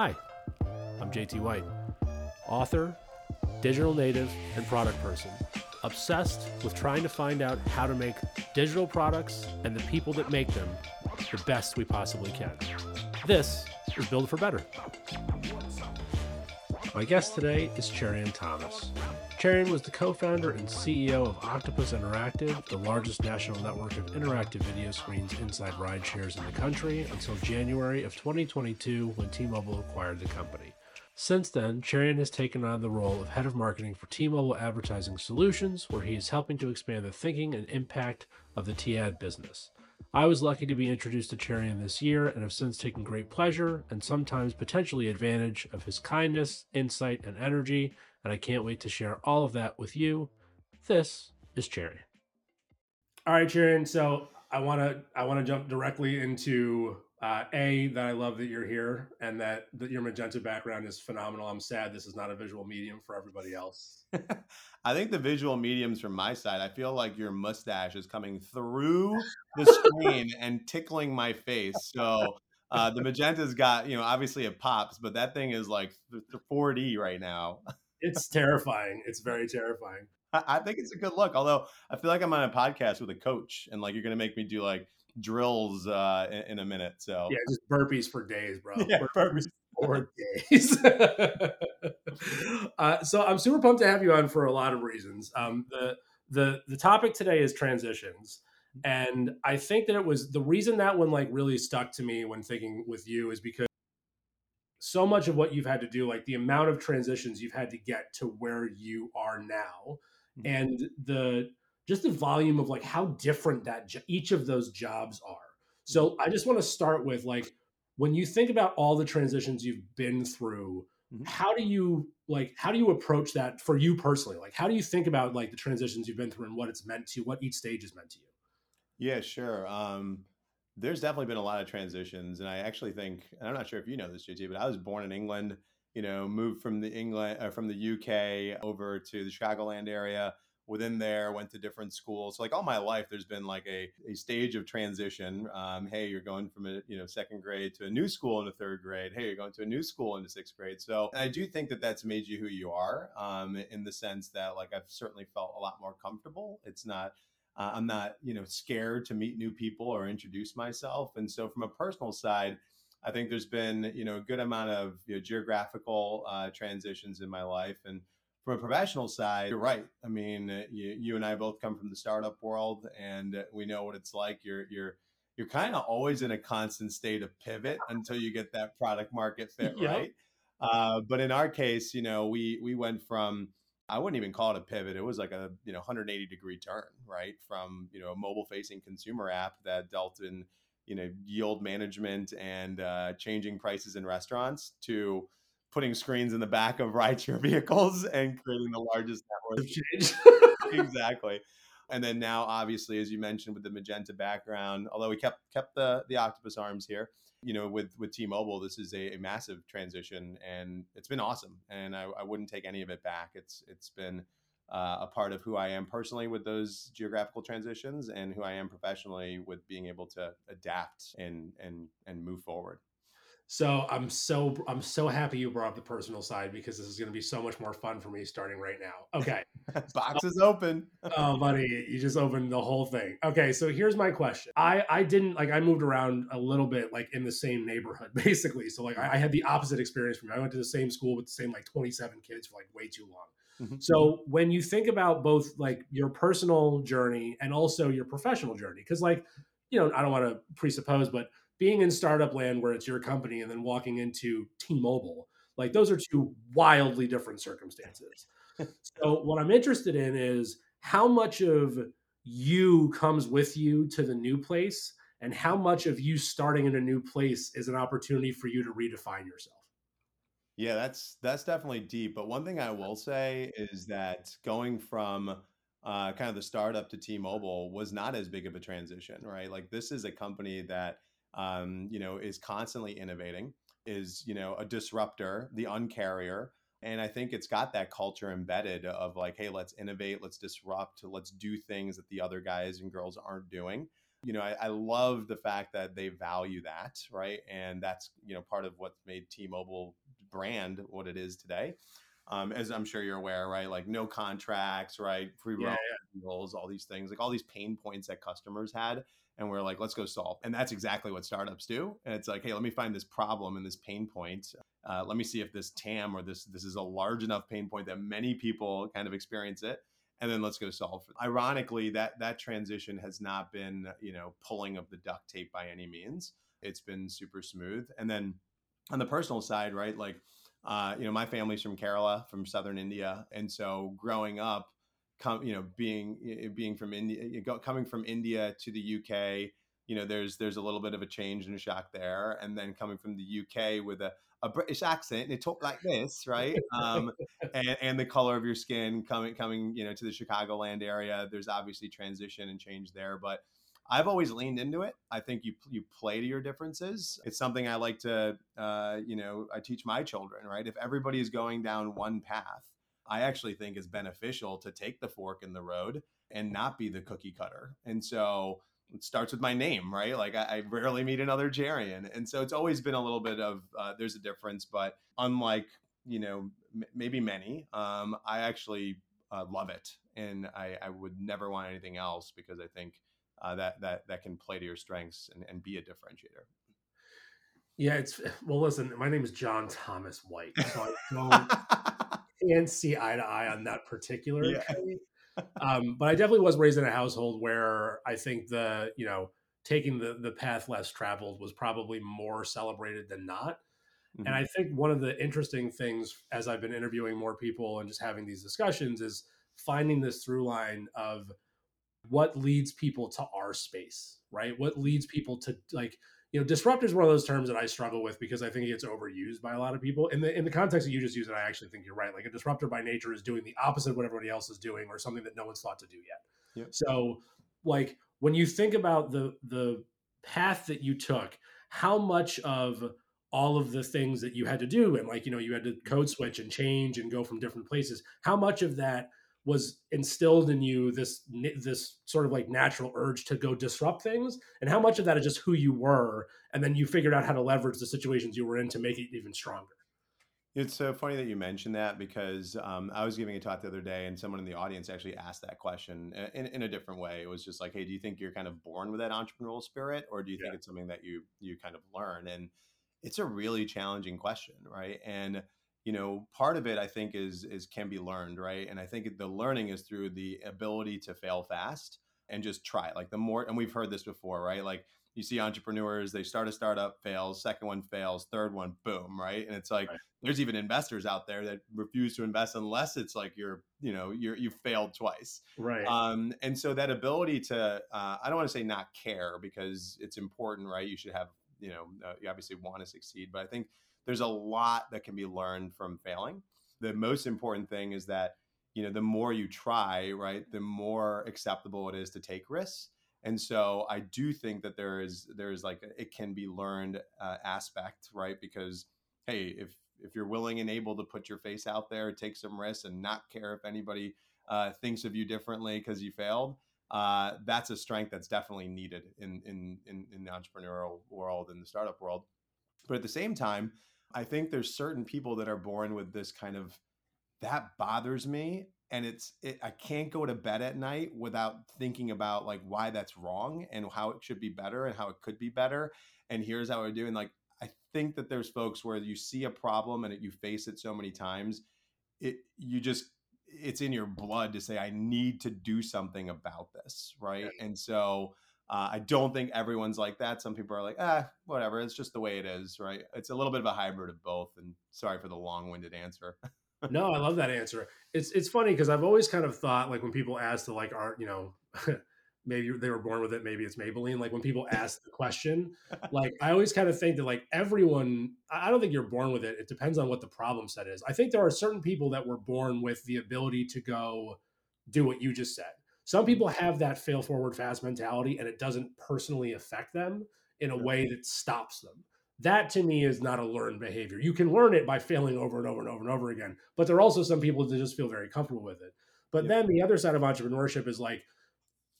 Hi, I'm JT White, author, digital native, and product person, obsessed with trying to find out how to make digital products and the people that make them the best we possibly can. This is Build for Better. My guest today is Cherian Thomas. Cherian was the co founder and CEO of Octopus Interactive, the largest national network of interactive video screens inside ride shares in the country, until January of 2022 when T Mobile acquired the company. Since then, Cherian has taken on the role of head of marketing for T Mobile Advertising Solutions, where he is helping to expand the thinking and impact of the T ad business. I was lucky to be introduced to Cherian this year and have since taken great pleasure and sometimes potentially advantage of his kindness, insight, and energy, and I can't wait to share all of that with you. This is Cherian. All right, Cherian. So I want to I want to jump directly into uh, a that I love that you're here and that that your magenta background is phenomenal. I'm sad this is not a visual medium for everybody else. I think the visual mediums from my side. I feel like your mustache is coming through the screen and tickling my face. So uh, the magenta's got you know obviously it pops, but that thing is like 4D right now. it's terrifying. It's very terrifying. I think it's a good look. Although I feel like I'm on a podcast with a coach, and like you're going to make me do like drills uh, in, in, a minute. So yeah, just burpees for days, bro. Yeah, burpees, for days. uh, so I'm super pumped to have you on for a lot of reasons. Um, the the the topic today is transitions, and I think that it was the reason that one like really stuck to me when thinking with you is because so much of what you've had to do, like the amount of transitions you've had to get to where you are now, mm-hmm. and the just the volume of like how different that each of those jobs are. So mm-hmm. I just want to start with like when you think about all the transitions you've been through, mm-hmm. how do you like how do you approach that for you personally? Like how do you think about like the transitions you've been through and what it's meant to, what each stage is meant to you? Yeah, sure. Um there's definitely been a lot of transitions and I actually think I'm not sure if you know this JT, but I was born in England, you know, moved from the England uh, from the UK over to the Chicagoland area within there went to different schools. So like all my life there's been like a, a stage of transition um, hey you're going from a you know second grade to a new school in the third grade. Hey you're going to a new school in the sixth grade. So i do think that that's made you who you are um, in the sense that like i've certainly felt a lot more comfortable. It's not uh, i'm not you know scared to meet new people or introduce myself and so from a personal side i think there's been you know a good amount of you know, geographical uh, transitions in my life and from a professional side, you're right. I mean, uh, you, you and I both come from the startup world, and we know what it's like. You're you're you're kind of always in a constant state of pivot until you get that product market fit right. Uh, but in our case, you know, we we went from I wouldn't even call it a pivot. It was like a you know 180 degree turn, right? From you know a mobile facing consumer app that dealt in you know yield management and uh, changing prices in restaurants to putting screens in the back of rideshare vehicles and creating the largest network. Change. Exactly. And then now, obviously, as you mentioned, with the Magenta background, although we kept kept the the octopus arms here, you know, with with T-Mobile, this is a, a massive transition, and it's been awesome. And I, I, wouldn't take any of it back. It's it's been uh, a part of who I am personally with those geographical transitions, and who I am professionally with being able to adapt and and and move forward. So I'm so I'm so happy you brought up the personal side because this is going to be so much more fun for me starting right now. Okay, box is open. oh, buddy, you just opened the whole thing. Okay, so here's my question. I I didn't like I moved around a little bit like in the same neighborhood basically. So like I, I had the opposite experience from you. I went to the same school with the same like 27 kids for like way too long. Mm-hmm. So when you think about both like your personal journey and also your professional journey, because like you know I don't want to presuppose, but being in startup land where it's your company and then walking into T-Mobile, like those are two wildly different circumstances. so what I'm interested in is how much of you comes with you to the new place and how much of you starting in a new place is an opportunity for you to redefine yourself. Yeah, that's that's definitely deep. But one thing I will say is that going from uh, kind of the startup to T-Mobile was not as big of a transition, right? Like this is a company that um, you know, is constantly innovating, is, you know, a disruptor, the uncarrier. And I think it's got that culture embedded of like, hey, let's innovate, let's disrupt, let's do things that the other guys and girls aren't doing. you know, I, I, love the fact that they value that, right? And that's, you know, part of what's made T-Mobile brand what it is today. Um, as I'm sure you're aware, right? Like no contracts, right? Free yeah, yeah. deals, all these things, like all these pain points that customers had. And we're like, let's go solve. And that's exactly what startups do. And it's like, hey, let me find this problem and this pain point. Uh, let me see if this TAM or this this is a large enough pain point that many people kind of experience it and then let's go solve it. Ironically, that that transition has not been, you know, pulling of the duct tape by any means. It's been super smooth. And then on the personal side, right, like uh, you know, my family's from Kerala, from southern India, and so growing up, come, you know, being being from India, coming from India to the UK, you know, there's there's a little bit of a change and a shock there, and then coming from the UK with a a British accent and they talk like this, right? Um, and, and the color of your skin coming coming, you know, to the Chicagoland area. There's obviously transition and change there, but I've always leaned into it. I think you you play to your differences. It's something I like to, uh, you know, I teach my children, right? If everybody is going down one path, I actually think is beneficial to take the fork in the road and not be the cookie cutter. And so it starts with my name, right? Like I, I rarely meet another Cherian, and so it's always been a little bit of uh, there's a difference, but unlike you know m- maybe many, um, I actually uh, love it, and I, I, would never want anything else because I think uh, that that that can play to your strengths and, and be a differentiator. Yeah, it's well. Listen, my name is John Thomas White, so I don't can't see eye to eye on that particular yeah um, but I definitely was raised in a household where I think the you know taking the the path less traveled was probably more celebrated than not. Mm-hmm. And I think one of the interesting things as I've been interviewing more people and just having these discussions is finding this through line of what leads people to our space, right? What leads people to like you know, disruptor is one of those terms that I struggle with because I think it gets overused by a lot of people. In the in the context that you just used, it, I actually think you're right. Like a disruptor by nature is doing the opposite of what everybody else is doing, or something that no one's thought to do yet. Yep. So, like when you think about the the path that you took, how much of all of the things that you had to do, and like you know, you had to code switch and change and go from different places. How much of that was instilled in you this this sort of like natural urge to go disrupt things and how much of that is just who you were and then you figured out how to leverage the situations you were in to make it even stronger it's so funny that you mentioned that because um, I was giving a talk the other day, and someone in the audience actually asked that question in, in, a different way. It was just like, "Hey, do you think you're kind of born with that entrepreneurial spirit, or do you yeah. think it's something that you you kind of learn?" And it's a really challenging question, right? And you know part of it i think is is can be learned right? And i think the learning is through the ability to fail fast and just try like the more and we've heard this before right? Like you see entrepreneurs they start a startup fails second one fails third one boom right? And it's like right. there's even investors out there that refuse to invest unless it's like you're you know you're you failed twice. Right. Um and so that ability to uh, i don't want to say not care because it's important right? You should have you know uh, you obviously want to succeed but i think there's a lot that can be learned from failing. The most important thing is that, you know, the more you try, right, the more acceptable it is to take risks. And so I do think that there is there is like it can be learned uh, aspect, right? Because hey, if if you're willing and able to put your face out there, take some risks, and not care if anybody uh, thinks of you differently because you failed, uh, that's a strength that's definitely needed in, in in in the entrepreneurial world in the startup world. But at the same time, I think there's certain people that are born with this kind of that bothers me and it's it, I can't go to bed at night without thinking about like why that's wrong and how it should be better and how it could be better and here's how we're doing like I think that there's folks where you see a problem and it, you face it so many times it you just it's in your blood to say I need to do something about this right? And so uh, I don't think everyone's like that. Some people are like, ah, whatever. It's just the way it is, right? It's a little bit of a hybrid of both. And sorry for the long-winded answer. no, I love that answer. It's it's funny because I've always kind of thought like when people ask to like art, you know, maybe they were born with it, maybe it's Maybelline. Like when people ask the question, like I always kind of think that like everyone, I don't think you're born with it. It depends on what the problem set is. I think there are certain people that were born with the ability to go do what you just said some people have that fail forward fast mentality and it doesn't personally affect them in a way that stops them. That to me is not a learned behavior. You can learn it by failing over and over and over and over again, but there are also some people that just feel very comfortable with it. But yeah. then the other side of entrepreneurship is like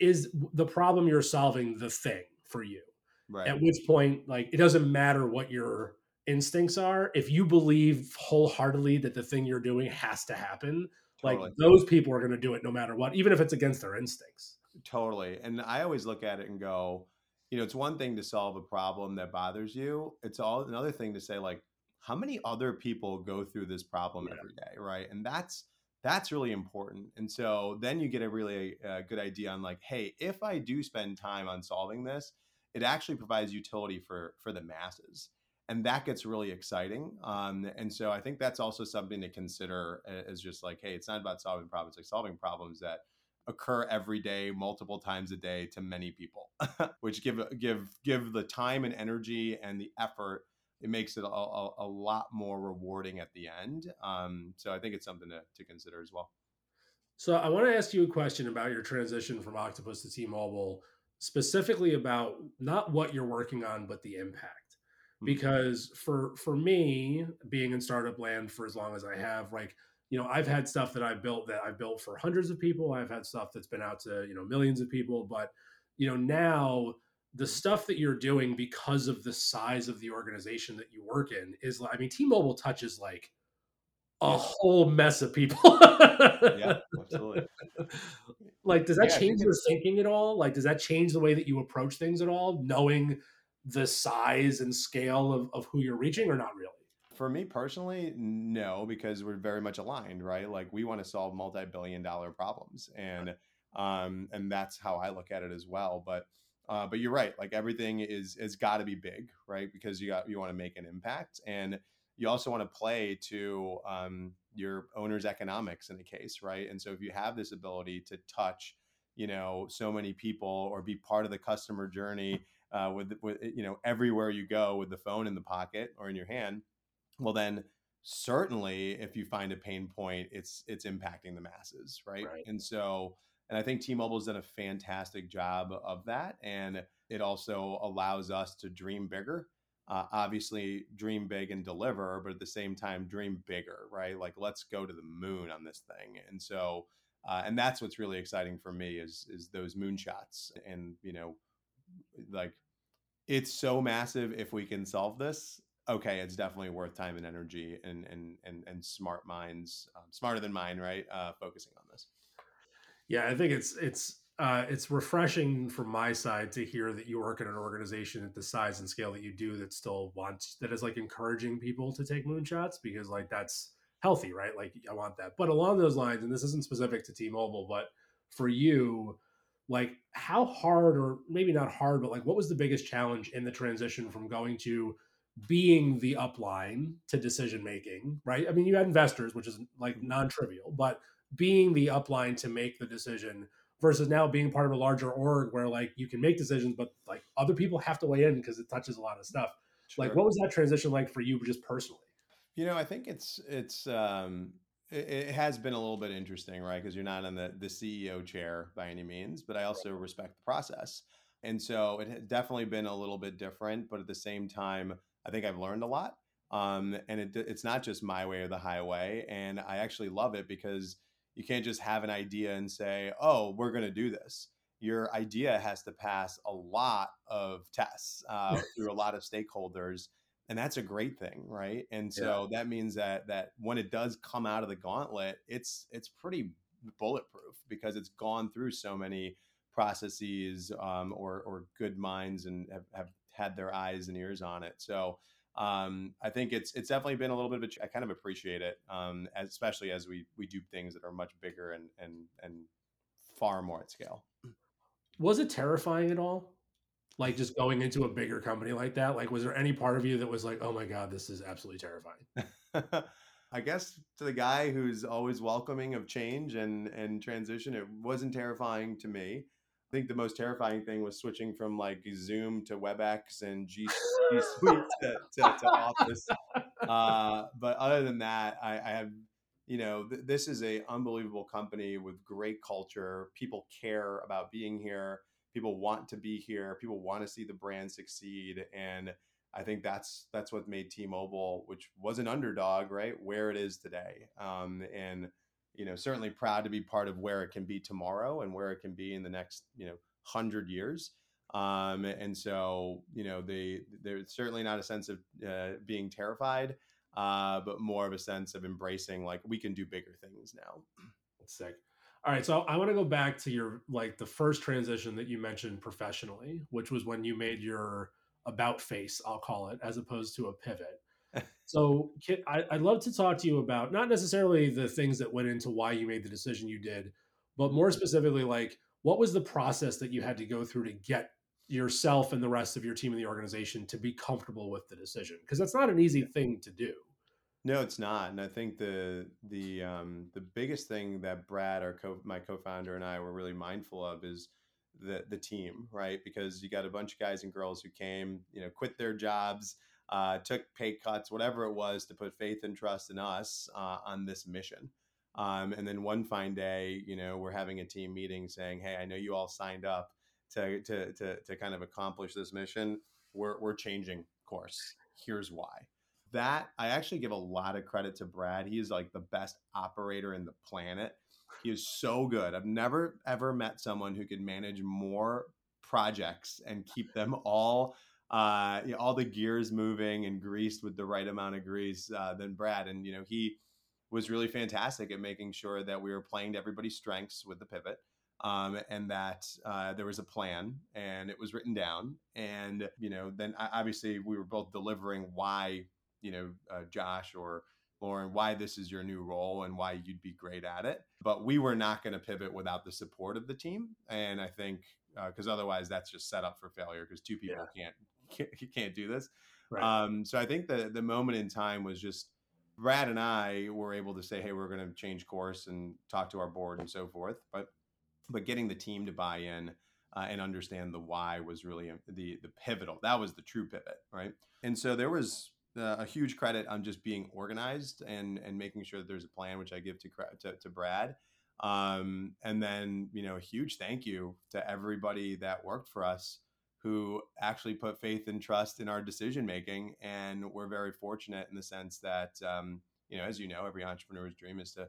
is the problem you're solving the thing for you? Right. At which point, like, it doesn't matter what your instincts are. If you believe wholeheartedly that the thing you're doing has to happen, totally. like those people are going to do it no matter what, even if it's against their instincts. Totally. And I always look at it and go, you know, it's one thing to solve a problem that bothers you. It's all another thing to say, like, how many other people go through this problem yeah. every day, right? And that's that's really important. And so then you get a really uh, good idea on like, hey, if I do spend time on solving this, it actually provides utility for for the masses and that gets really exciting um, and so i think that's also something to consider as just like hey it's not about solving problems like solving problems that occur every day multiple times a day to many people which give give give the time and energy and the effort it makes it a, a, a lot more rewarding at the end um, so i think it's something to, to consider as well so i want to ask you a question about your transition from octopus to t-mobile specifically about not what you're working on, but the impact. Mm-hmm. Because for for me, being in startup land for as long as I have, like you know, I've had stuff that I've built that I've built for hundreds of people. I've had stuff that's been out to you know millions of people, but you know now the stuff that you're doing because of the size of the organization that you work in is i mean t-mobile touches like a whole mess of people. yeah, absolutely. Like, does that yeah, change your thinking at all? Like, does that change the way that you approach things at all, knowing the size and scale of, of who you're reaching, or not really? For me personally, no, because we're very much aligned, right? Like, we want to solve multi-billion dollar problems, and um, and that's how I look at it as well. But uh, but you're right. Like everything is has got to be big, right? Because you got you want to make an impact, and you also want to play to um, your owner's economics in a case, right? And so if you have this ability to touch, you know, so many people or be part of the customer journey uh, with, with, you know, everywhere you go with the phone in the pocket or in your hand, well, then certainly if you find a pain point, it's it's impacting the masses, right? right. And so, and I think T-Mobile's done a fantastic job of that, and it also allows us to dream bigger uh, obviously dream big and deliver, but at the same time dream bigger, right? Like let's go to the moon on this thing. And so, uh, and that's what's really exciting for me is is those moonshots. And you know, like it's so massive. If we can solve this, okay, it's definitely worth time and energy and and and and smart minds, um, smarter than mine, right? Uh, focusing on this. Yeah, I think it's it's uh, it's refreshing from my side to hear that you work in an organization at the size and scale that you do that still wants that is like encouraging people to take moonshots because like that's healthy, right? Like I want that. But along those lines, and this isn't specific to T-Mobile, but for you, like how hard or maybe not hard, but like what was the biggest challenge in the transition from going to being the upline to decision making, right? I mean, you had investors, which is like non-trivial, but being the upline to make the decision versus now being part of a larger org where like you can make decisions, but like other people have to weigh in because it touches a lot of stuff. Sure. Like, what was that transition like for you, just personally? You know, I think it's it's um, it, it has been a little bit interesting, right? Because you're not in the the CEO chair by any means, but I also respect the process, and so it has definitely been a little bit different. But at the same time, I think I've learned a lot. Um, and it, it's not just my way or the highway, and I actually love it because you can't just have an idea and say, oh, we're going to do this. Your idea has to pass a lot of tests uh, through a lot of stakeholders. And that's a great thing, right? And so yeah. that means that that when it does come out of the gauntlet, it's it's pretty bulletproof because it's gone through so many processes um, or or good minds and have, have had their eyes and ears on it. So um, I think it's it's definitely been a little bit of a, I kind of appreciate it, um, especially as we we do things that are much bigger and and and far more at scale. Was it terrifying at all? Like just going into a bigger company like that? Like, was there any part of you that was like, "Oh my god, this is absolutely terrifying"? I guess to the guy who's always welcoming of change and and transition, it wasn't terrifying to me. I think the most terrifying thing was switching from like Zoom to WebEx and G, Suite to, to, to, Office. Uh, but other than that, I, I have, you know, th- this is a unbelievable company with great culture. People care about being here. People want to be here. People want to see the brand succeed, and I think that's that's what made T-Mobile, which was an underdog, right, where it is today. Um, and you know, certainly proud to be part of where it can be tomorrow and where it can be in the next, you know, hundred years. Um, and so, you know, they there's certainly not a sense of uh, being terrified, uh, but more of a sense of embracing like we can do bigger things now. Sick. All right, so I want to go back to your like the first transition that you mentioned professionally, which was when you made your about face, I'll call it, as opposed to a pivot. so I, I'd love to talk to you about not necessarily the things that went into why you made the decision you did, but more specifically, like what was the process that you had to go through to get yourself and the rest of your team in the organization to be comfortable with the decision? Because that's not an easy thing to do. No, it's not, and I think the the um, the biggest thing that Brad, our co my co-founder, and I were really mindful of is the the team, right? Because you got a bunch of guys and girls who came, you know, quit their jobs, uh, took pay cuts, whatever it was, to put faith and trust in us uh, on this mission. Um, and then one fine day, you know, we're having a team meeting saying, "Hey, I know you all signed up to to to, to kind of accomplish this mission. We're we're changing course. Here's why." That I actually give a lot of credit to Brad. He is like the best operator in the planet. He is so good. I've never ever met someone who could manage more projects and keep them all uh, you know, all the gears moving and greased with the right amount of grease uh, than Brad. And you know, he was really fantastic at making sure that we were playing to everybody's strengths with the pivot. Um, and that uh, there was a plan and it was written down. And, you know, then obviously we were both delivering why, you know, uh, Josh or Lauren, why this is your new role and why you'd be great at it. But we were not going to pivot without the support of the team. And I think, because uh, otherwise that's just set up for failure because two people yeah. can't, can't, can't do this. Right. Um, so I think the, the moment in time was just, Brad and I were able to say, "Hey, we're going to change course and talk to our board and so forth." But but getting the team to buy in uh, and understand the why was really the the pivotal. That was the true pivot, right? And so there was a huge credit on just being organized and and making sure that there's a plan, which I give to to, to Brad. Um, and then you know a huge thank you to everybody that worked for us who actually put faith and trust in our decision making. And we're very fortunate in the sense that, um, you know, as you know, every entrepreneur's dream is to,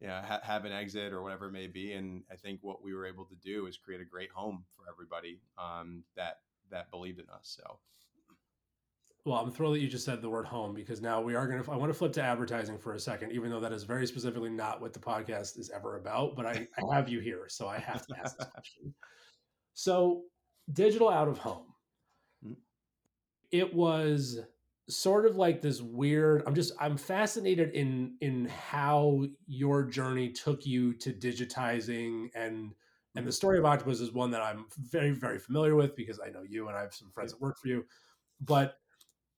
you know, ha- have an exit or whatever it may be. And I think what we were able to do is create a great home for everybody um, that that believed in us. So. Well, I'm thrilled that you just said the word home because now we are going to. I want to flip to advertising for a second, even though that is very specifically not what the podcast is ever about. But I, I have you here, so I have to ask this question. So, digital out of home. Mm. It was sort of like this weird i'm just i'm fascinated in in how your journey took you to digitizing and and the story of octopus is one that i'm very very familiar with because i know you and i have some friends that work for you but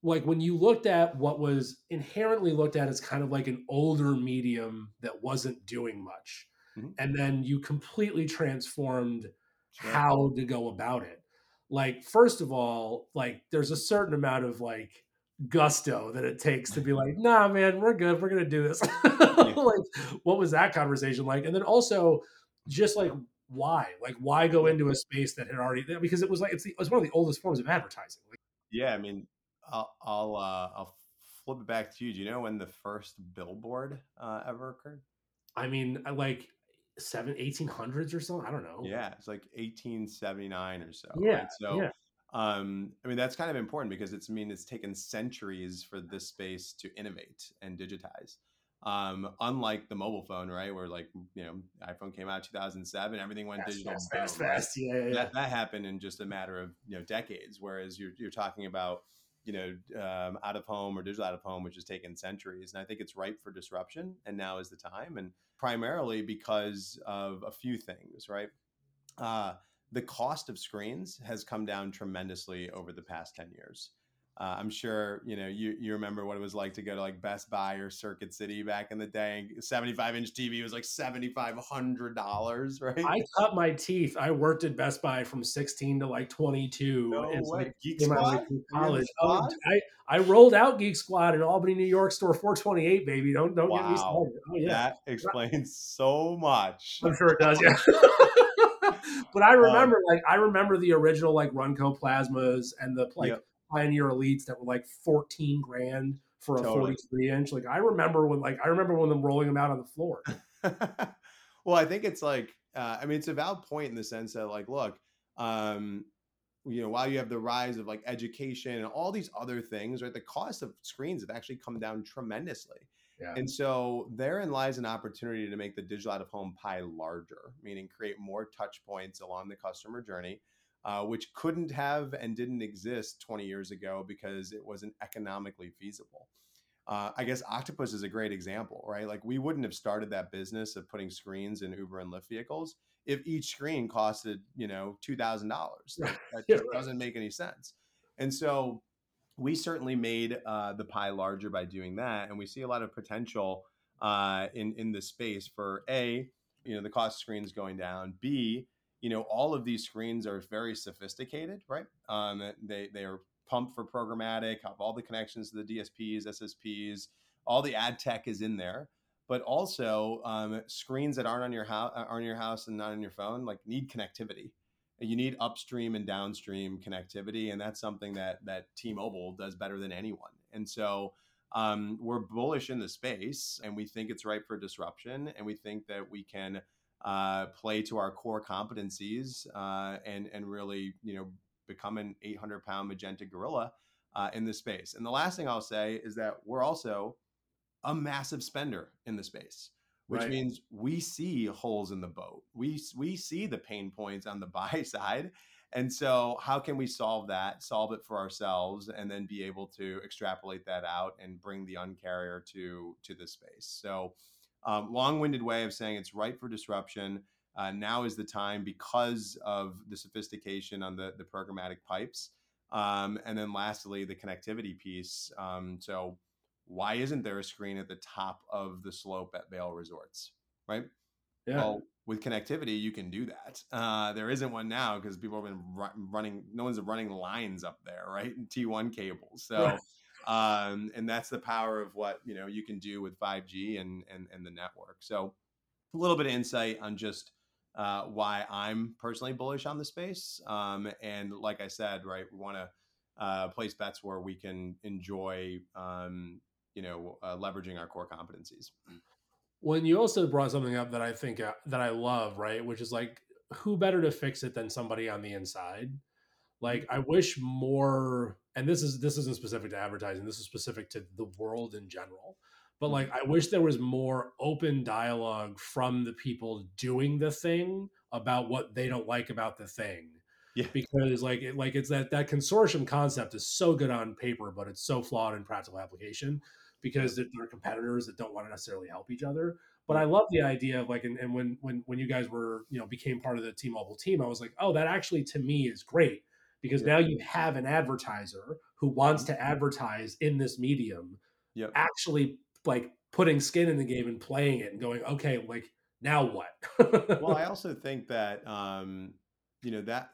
like when you looked at what was inherently looked at as kind of like an older medium that wasn't doing much mm-hmm. and then you completely transformed sure. how to go about it. Like first of all like there's a certain amount of like gusto that it takes to be like nah man we're good we're gonna do this. Like what was that conversation like? And then also just like why? Like why go into a space that had already because it was like it's, the, it was one of the oldest forms of advertising. Like, yeah i mean i'll i'll uh i'll flip it back to you. Do you know when the first billboard uh ever occurred? I mean like seven 1800s or so i don't know. Yeah it's like 1879 or so yeah right? so yeah. um i mean that's kind of important because it's I mean it's taken centuries for this space to innovate and digitize. Um unlike the mobile phone right where like you know iphone came out 2007 everything went fast, digital fast, fast, fast. Yeah, yeah, that, that happened in just a matter of you know decades whereas you're, you're talking about you know um, out of home or digital out of home which has taken centuries and i think it's ripe for disruption and now is the time and primarily because of a few things right? Uh, the cost of screens has come down tremendously over the past 10 years uh, I'm sure you know you you remember what it was like to go to like Best Buy or Circuit City back in the day. 75 inch TV was like seventy five hundred dollars, right? I cut my teeth. I worked at Best Buy from 16 to like 22. No way. Like, Geek Squad? College. Oh, I I rolled out Geek Squad in Albany, New York, store 428, baby. Don't don't wow. get me started. Oh, yeah. That explains so much. I'm sure it does. Yeah. but I um, remember, um, like, I remember the original like Runco plasmas and the like. Yep Pioneer Elites that were like 14 grand for a totally. 43 inch. Like I remember when like I remember when them rolling them out on the floor. well, I think it's like, uh, I mean, it's a valid point in the sense that, like, look, um, you know, while you have the rise of like education and all these other things, right, the cost of screens have actually come down tremendously. Yeah. And so therein lies an opportunity to make the digital out of home pie larger, meaning create more touch points along the customer journey, uh, which couldn't have and didn't exist 20 years ago because it wasn't economically feasible. Uh, I guess Octopus is a great example, right? Like we wouldn't have started that business of putting screens in Uber and Lyft vehicles if each screen costed, you know, two thousand dollars. That, that yeah, doesn't make any sense. And so we certainly made uh, the pie larger by doing that, and we see a lot of potential uh, in in the space for a, you know, the cost of screens going down. B, you know, all of these screens are very sophisticated, right? Um, they they are pumped for programmatic, have all the connections to the DSPs, SSPs, all the ad tech is in there. But also um, screens that aren't on your house, aren't on your house and not on your phone, like need connectivity you need upstream and downstream connectivity and that's something that that t-mobile does better than anyone and so um, we're bullish in the space and we think it's ripe for disruption and we think that we can uh, play to our core competencies uh, and and really you know become an 800 pound magenta gorilla uh, in the space and the last thing i'll say is that we're also a massive spender in the space which right. means we see holes in the boat. We we see the pain points on the buy side. And so how can we solve that, solve it for ourselves and then be able to extrapolate that out and bring the uncarrier to to the space. So um, long-winded way of saying it's ripe for disruption. Uh, now is the time because of the sophistication on the, the programmatic pipes. Um, and then lastly, the connectivity piece. Um, so why isn't there a screen at the top of the slope at Vail Resorts? Right. Yeah. Well, with connectivity, you can do that. Uh, there isn't one now because people have been ru- running. No one's running lines up there, right? T1 cables. So, um, and that's the power of what you know you can do with 5G and and and the network. So, a little bit of insight on just uh, why I'm personally bullish on the space. Um, and like I said, right, we want to uh, place bets where we can enjoy um, you know uh, leveraging our core competencies when you also brought something up that i think uh, that i love right which is like who better to fix it than somebody on the inside like i wish more and this is this isn't specific to advertising this is specific to the world in general but mm-hmm. like i wish there was more open dialogue from the people doing the thing about what they don't like about the thing. Yeah. because like it, like it's that that consortium concept is so good on paper but it's so flawed in practical application because they're, they're competitors that don't want to necessarily help each other. But I love the idea of like, and, and when when when you guys were you know became part of the T-Mobile team, I was like, oh, that actually to me is great because yeah. now you have an advertiser who wants to mm-hmm. advertise in this medium, yep. actually like putting skin in the game and playing it and going, okay, like now what? well, I also think that um, you know that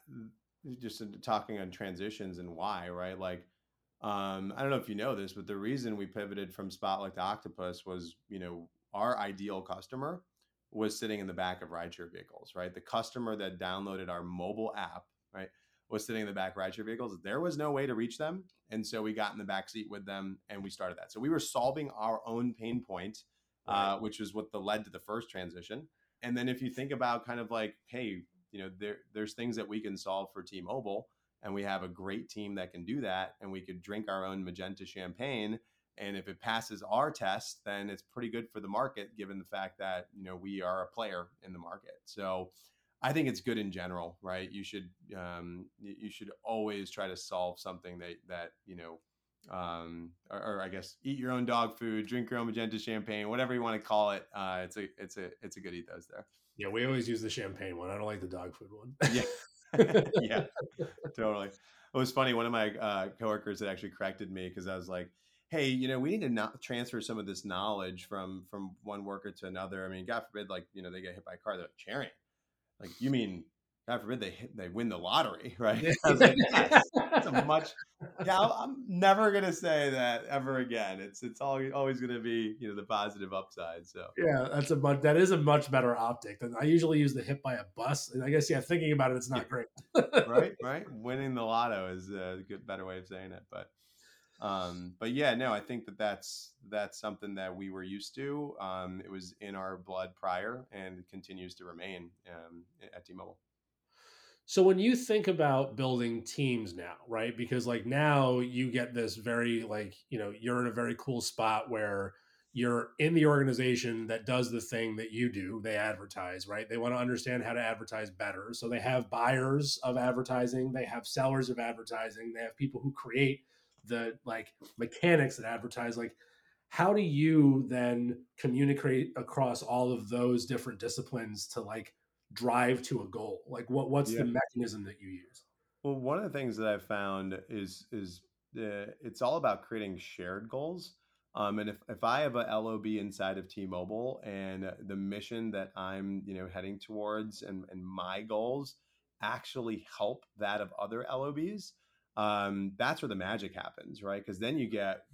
just talking on transitions and why, right? Like um, I don't know if you know this, but the reason we pivoted from Spotlight to Octopus was, you know, our ideal customer was sitting in the back of rideshare vehicles, right? The customer that downloaded our mobile app, right, was sitting in the back rideshare vehicles. There was no way to reach them, and so we got in the back seat with them and we started that. So we were solving our own pain point, uh, which was what the led to the first transition. And then if you think about kind of like, hey, you know, there there's things that we can solve for T-Mobile and we have a great team that can do that and we could drink our own magenta champagne and if it passes our test then it's pretty good for the market given the fact that you know we are a player in the market so i think it's good in general right you should um, you should always try to solve something that that you know um, or, or, I guess eat your own dog food, drink your own magenta champagne, whatever you want to call it. Uh, it's a it's a it's a good ethos there. Yeah, we always use the champagne one. I don't like the dog food one. yeah, yeah, totally. It was funny. One of my uh, coworkers had actually corrected me because I was like, "Hey, you know, we need to not transfer some of this knowledge from from one worker to another. I mean, God forbid, like you know, they get hit by a car, they're like, cheering. Like, you mean God forbid they hit, they win the lottery, right? Like, that's, that's a much. Yeah, I'm never gonna say that ever again. It's it's all, always gonna be you know the positive upside. So yeah, that's a much that is a much better optic than I usually use the hit by a bus. And I guess yeah, thinking about it, it's not great. right, right. Winning the lotto is a good better way of saying it, but um, but yeah, no, I think that that's that's something that we were used to. Um, it was in our blood prior, and continues to remain um, at T-Mobile. So when you think about building teams now, right? Because like now you get this very like, you know, you're in a very cool spot where you're in the organization that does the thing that you do. They advertise, right? They want to understand how to advertise better. So they have buyers of advertising, they have sellers of advertising, they have people who create the like mechanics that advertise like how do you then communicate across all of those different disciplines to like drive to a goal? Like what what's yeah. the mechanism that you use? Well, one of the things that I've found is is uh, it's all about creating shared goals. Um, and if, if I have a LOB inside of T-Mobile and the mission that I'm you know heading towards and, and my goals actually help that of other LOBs, um, that's where the magic happens, right? Because then you get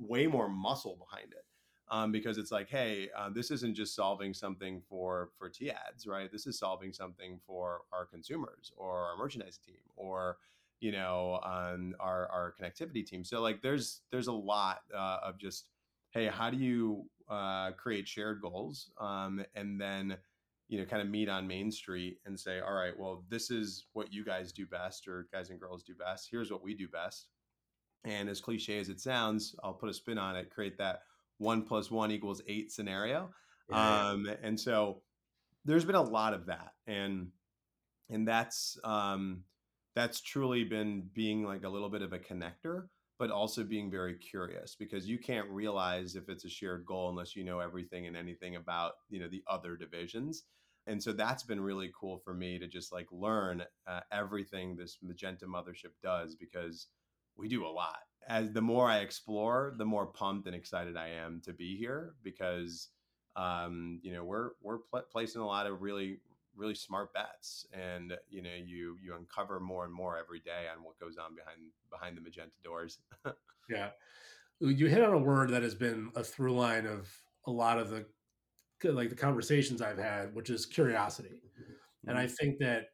way more muscle behind it um, because it's like, hey, uh, this isn't just solving something for for T ads, right? This is solving something for our consumers or our merchandising team or you know um, our our connectivity team. So like, there's there's a lot uh, of just hey, how do you uh, create shared goals um, and then you know kind of meet on main street and say all right well this is what you guys do best or guys and girls do best here's what we do best and as cliche as it sounds i'll put a spin on it create that one plus one equals eight scenario. Yeah. Um, and so there's been a lot of that. And and that's um that's truly been being like a little bit of a connector, but also being very curious because you can't realize if it's a shared goal unless you know everything and anything about, you know, the other divisions. And so that's been really cool for me to just like learn uh, everything this Magenta mothership does because we do a lot as the more I explore, the more pumped and excited I am to be here because um, you know we're we're pl- placing a lot of really really smart bets, and you know you you uncover more and more every day on what goes on behind behind the magenta doors. yeah, you hit on a word that has been a through line of a lot of the like the conversations I've had, which is curiosity, mm-hmm. and I mm-hmm. think that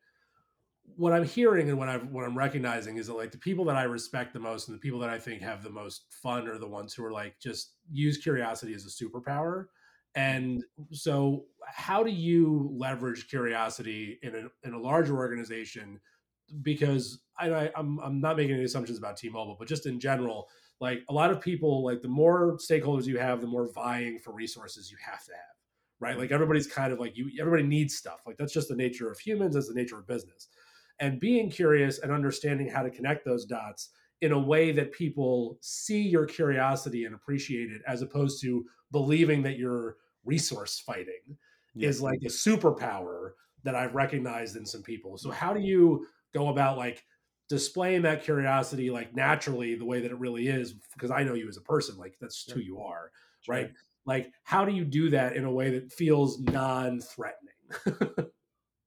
what I'm hearing and what I'm what I'm recognizing is that like the people that I respect the most and the people that I think have the most fun are the ones who are like just use curiosity as a superpower. And so, how do you leverage curiosity in a in a larger organization? Because I, I I'm I'm not making any assumptions about T-Mobile, but just in general, like a lot of people, like the more stakeholders you have, the more vying for resources you have to have, right? Like everybody's kind of like you. Everybody needs stuff. Like that's just the nature of humans. That's the nature of business and being curious and understanding how to connect those dots in a way that people see your curiosity and appreciate it as opposed to believing that you're resource fighting yeah. is like a superpower that I've recognized in some people. So how do mm-hmm. you go about like displaying that curiosity like naturally the way that it really is because I know you as a person like that's who you are, sure. right? Like how do you do that in a way that feels non-threatening?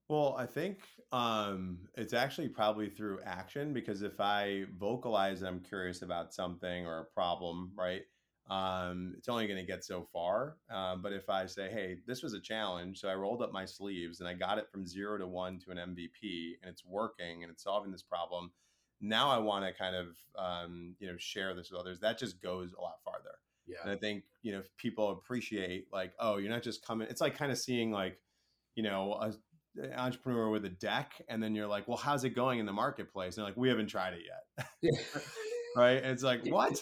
well, I think um, it's actually probably through action because if I vocalize I'm curious about something or a problem, right? Um, it's only going to get so far. Um, but if I say, hey, this was a challenge, so I rolled up my sleeves and I got it from zero to one to an MVP and it's working and it's solving this problem. Now I want to kind of, um, you know, share this with others. That just goes a lot farther. Yeah. And I think, you know, if people appreciate like, oh, you're not just coming, it's like kind of seeing like, you know, a entrepreneur with a deck and then you're like well how's it going in the marketplace? And they're like we haven't tried it yet. Right? And it's like what?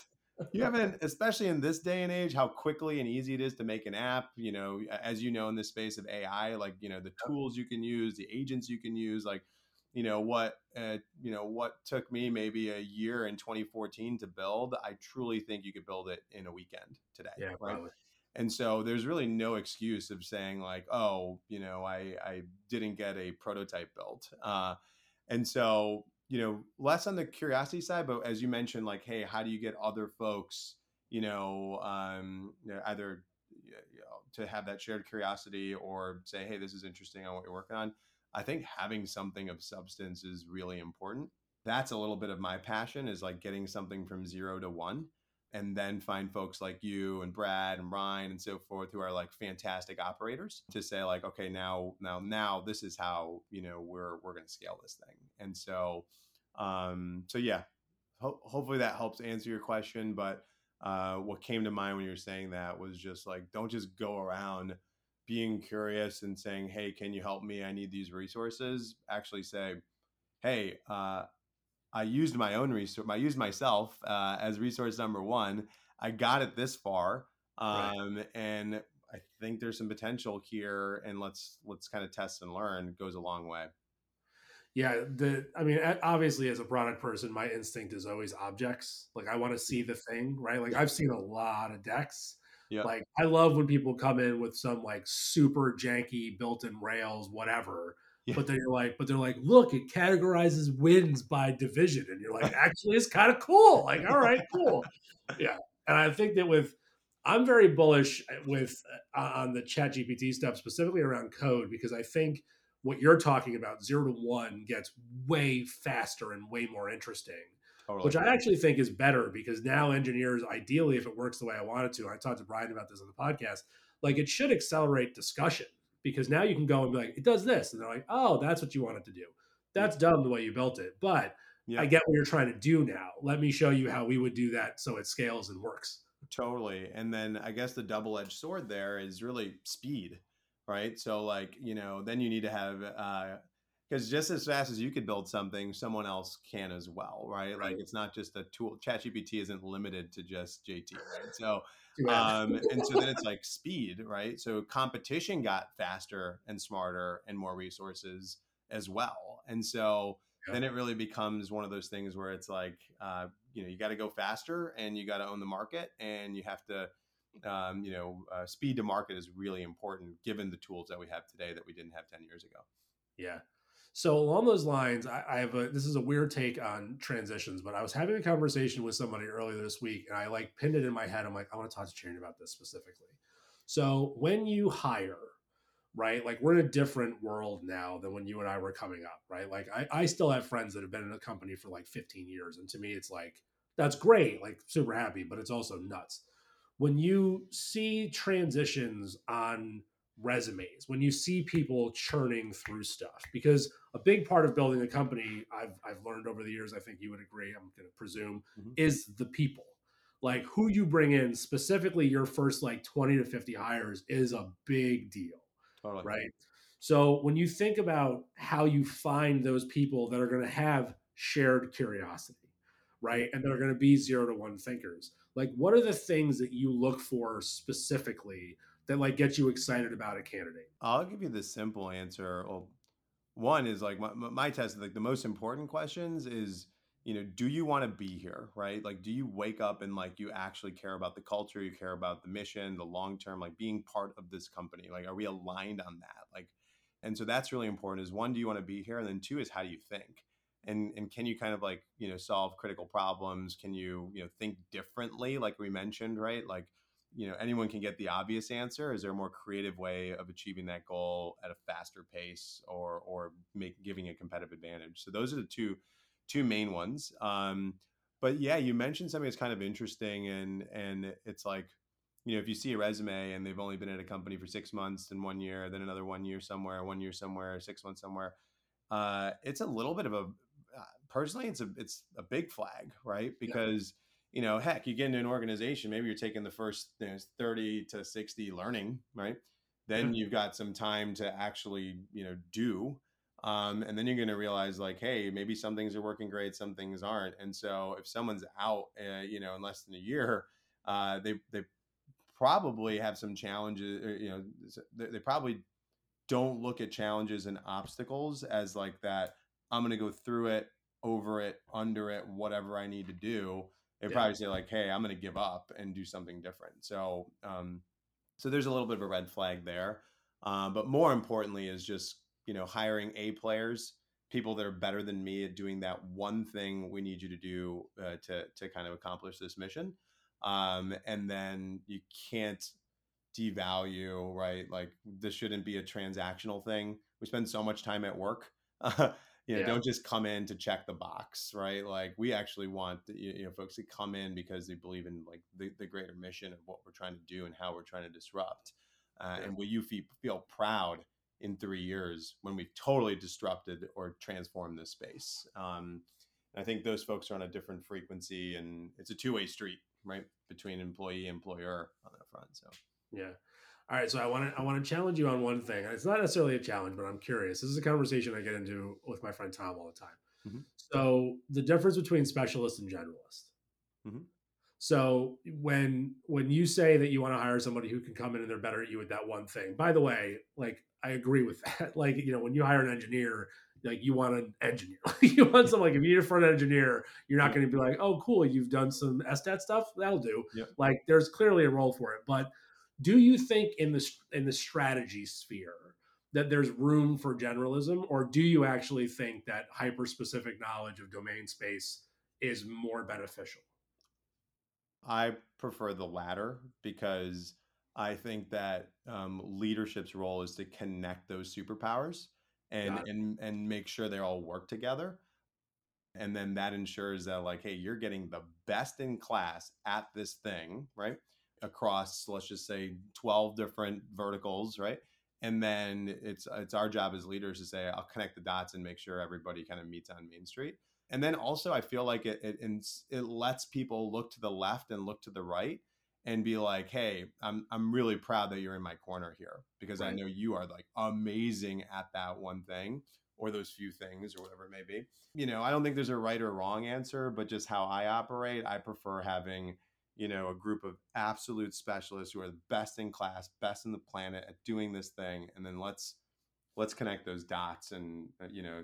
You haven't especially in this day and age how quickly and easy it is to make an app you know as you know in the space of ai like you know the tools you can use the agents you can use like you know what uh, you know what took me maybe a year in 2014 to build i truly think you could build it in a weekend today yeah right? probably and so there's really no excuse of saying like oh you know i i didn't get a prototype built. Uh, and so you know less on the curiosity side but as you mentioned like hey how do you get other folks you know um, you know, either you know, to have that shared curiosity or say hey this is interesting on what you're working on i think having something of substance is really important. That's a little bit of my passion is like getting something from zero to one and then find folks like you and Brad and Ryan and so forth who are like fantastic operators to say like okay now now now this is how you know we're we're going to scale this thing and so um so yeah ho- hopefully that helps answer your question. But uh, what came to mind when you were saying that was just like, don't just go around being curious and saying, "Hey, can you help me? I need these resources." Actually, say, "Hey, uh, I used my own resource. I used myself uh, as resource number one. I got it this far, um, right. and I think there's some potential here. And let's let's kind of test and learn. It goes a long way." Yeah, the I mean, obviously, as a product person, my instinct is always objects. Like I want to see the thing, right? Like I've seen a lot of decks. Yeah. Like I love when people come in with some like super janky built-in Rails, whatever yeah. But they're like, but they're like, look, it categorizes wins by division, and you're like, actually, it's kind of cool. Like, all right, cool, yeah. And I think that with, I'm very bullish with uh, on the Chat GPT stuff, specifically around code, because I think what you're talking about, zero to one, gets way faster and way more interesting. Totally. Which I actually think is better because now engineers, ideally, if it works the way I want it to, I talked to Brian about this on the podcast, like it should accelerate discussion because now you can go and be like, it does this. And they're like, oh, that's what you wanted to do. That's dumb the way you built it. But yeah. I get what you're trying to do now. Let me show you how we would do that so it scales and works. Totally. And then I guess the double edged sword there is really speed, right? So, like, you know, then you need to have, uh, because just as fast as you could build something, someone else can as well, right? right. Like it's not just a tool. ChatGPT isn't limited to just JT, right? So um, and so then it's like speed, right? So competition got faster and smarter and more resources as well. And so yeah. then it really becomes one of those things where it's like, uh, you know, you got to go faster and you got to own the market and you have to, um, you know, uh, speed to market is really important given the tools that we have today that we didn't have 10 years ago. Yeah. So along those lines, I, I, have a this is a weird take on transitions, but I was having a conversation with somebody earlier this week, and I like pinned it in my head. I'm like, I want to talk to Cherian about this specifically. So when you hire, right, like we're in a different world now than when you and I were coming up, right? Like I, I still have friends that have been in a company for like 15 years, and to me, it's like that's great, like super happy, but it's also nuts when you see transitions on resumes when you see people churning through stuff because a big part of building a company i've, I've learned over the years i think you would agree i'm going to presume mm-hmm. is the people like who you bring in specifically your first like 20 to 50 hires is a big deal totally. right so when you think about how you find those people that are going to have shared curiosity right and that are going to be zero to one thinkers like what are the things that you look for specifically that like gets you excited about a candidate? I'll give you the simple answer. Well, one is like my, my test, like the most important questions is, you know, do you want to be here, right? Like, do you wake up and like you actually care about the culture, you care about the mission, the long term, like being part of this company? Like, are we aligned on that? Like, and so that's really important. Is one, do you want to be here, and then two is how do you think? and and can you kind of like you know solve critical problems can you you know think differently like we mentioned right like you know anyone can get the obvious answer. Is there a more creative way of achieving that goal at a faster pace or or make giving a competitive advantage? So those are the two two main ones. Um but yeah you mentioned something that's kind of interesting and and it's like you know if you see a resume and they've only been at a company for six months and one year then another one year somewhere one year somewhere six months somewhere uh it's a little bit of a uh, personally it's a it's a big flag right? Because you know, heck, you get into an organization, maybe you're taking the first you know, 30 to 60 learning, right? Then mm-hmm. you've got some time to actually, you know, do. Um, and then you're going to realize like, hey, maybe some things are working great, some things aren't. And so if someone's out, uh, you know, in less than a year, uh, they, they probably have some challenges, or, you know, they, they probably don't look at challenges and obstacles as like that. I'm going to go through it, over it, under it, whatever I need to do they yeah. probably say like, "Hey, I'm going to give up and do something different." So, um, so there's a little bit of a red flag there. Um, but more importantly, is just you know hiring A players, people that are better than me at doing that one thing we need you to do uh, to to kind of accomplish this mission. Um, and then you can't devalue, right? Like this shouldn't be a transactional thing. We spend so much time at work. you know, yeah. don't just come in to check the box, right? Like we actually want you know folks to come in because they believe in like the, the greater mission of what we're trying to do and how we're trying to disrupt. Uh, yeah. And will you feel, feel proud in three years when we've totally disrupted or transformed this space? Um, I think those folks are on a different frequency, and it's a two way street, right, between employee employer on that front. So yeah. All right, so I want to I want to challenge you on one thing. It's not necessarily a challenge, but I'm curious. This is a conversation I get into with my friend Tom all the time. Mm-hmm. So the difference between specialist and generalist. Mm-hmm. So when when you say that you want to hire somebody who can come in and they're better at you at that one thing, by the way, like I agree with that. Like you know, when you hire an engineer, like you want an engineer. you want some like if you need a front engineer, you're not going to be like, oh, cool, you've done some SDAT stuff, that'll do. Yep. Like there's clearly a role for it. But do you think in the in the strategy sphere that there's room for generalism, or do you actually think that hyper specific knowledge of domain space is more beneficial? I prefer the latter because I think that um, leadership's role is to connect those superpowers and and and make sure they all work together. And then that ensures that like, hey, you're getting the best in class at this thing, right? Across, let's just say, twelve different verticals, right? And then it's it's our job as leaders to say, I'll connect the dots and make sure everybody kind of meets on Main Street and then also I feel like it, it it lets people look to the left and look to the right and be like, "Hey, I'm I'm really proud that you're in my corner here because right. I know you are like amazing at that one thing or those few things or whatever it may be." You know, I don't think there's a right or wrong answer, but just how I operate, I prefer having you know a group of absolute specialists who are the best in class, best in the planet at doing this thing, and then let's let's connect those dots and uh, you know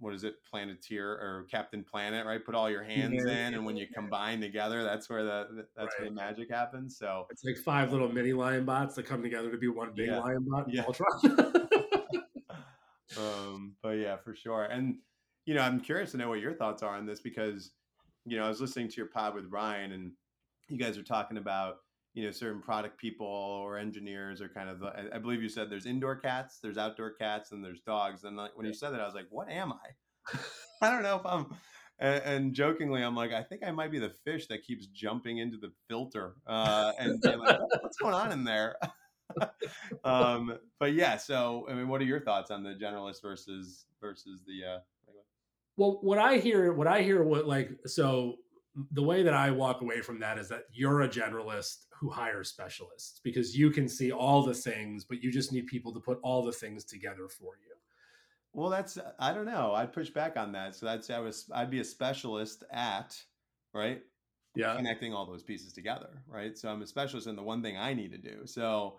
what is it, Planeteer or Captain Planet, right? Put all your hands yeah. in, and when you combine together, that's where the that's right. where the magic happens. So it's like five little mini lion bots that come together to be one big yeah. lion bot. Yeah. um, but yeah, for sure. And you know, I'm curious to know what your thoughts are on this because you know I was listening to your pod with Ryan, and you guys are talking about you know certain product people or engineers are kind of I, I, believe you said there's indoor cats there's outdoor cats and there's dogs. And like when you said that i was like what am i? I don't know if i'm and, and, jokingly i'm like i think i might be the fish that keeps jumping into the filter uh, and like, what's going on in there? Um, but yeah so i mean what are your thoughts on the generalist versus versus the uh, well what i hear what i hear what like so the way that I walk away from that is that you're a generalist who hires specialists because you can see all the things, but you just need people to put all the things together for you. Well, that's I don't know. I'd push back on that. So that's I was I'd be a specialist at right, yeah, connecting all those pieces together, right. So I'm a specialist in the one thing I need to do. So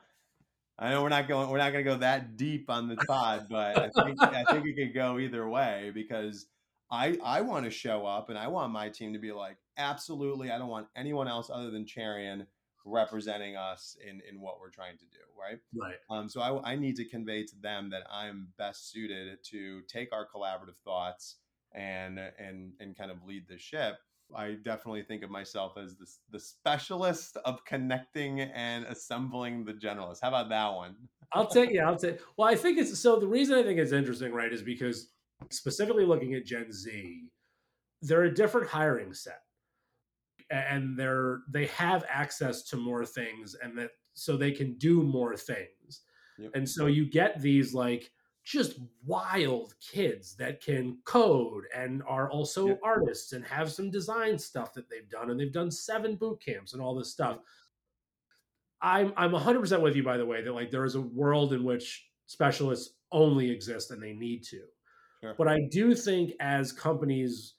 I know we're not going we're not going to go that deep on the pod, but I think I think it could go either way because I I want to show up and I want my team to be like, absolutely, I don't want anyone else other than Cherian representing us in in what we're trying to do, right? Right. Um, so I, I need to convey to them that I'm best suited to take our collaborative thoughts and and and kind of lead the ship. I definitely think of myself as the, the specialist of connecting and assembling the generalists. How about that one? I'll take yeah, I'll take. Well, I think it's so. The reason I think it's interesting, right, is because specifically looking at Gen Z, they're a different hiring set. And they're they have access to more things and that so they can do more things. Yep. And so you get these like just wild kids that can code and are also yep. artists and have some design stuff that they've done and they've done seven boot camps and all this stuff. I'm I'm 100% with you by the way that like there is a world in which specialists only exist and they need to. Sure. But I do think as companies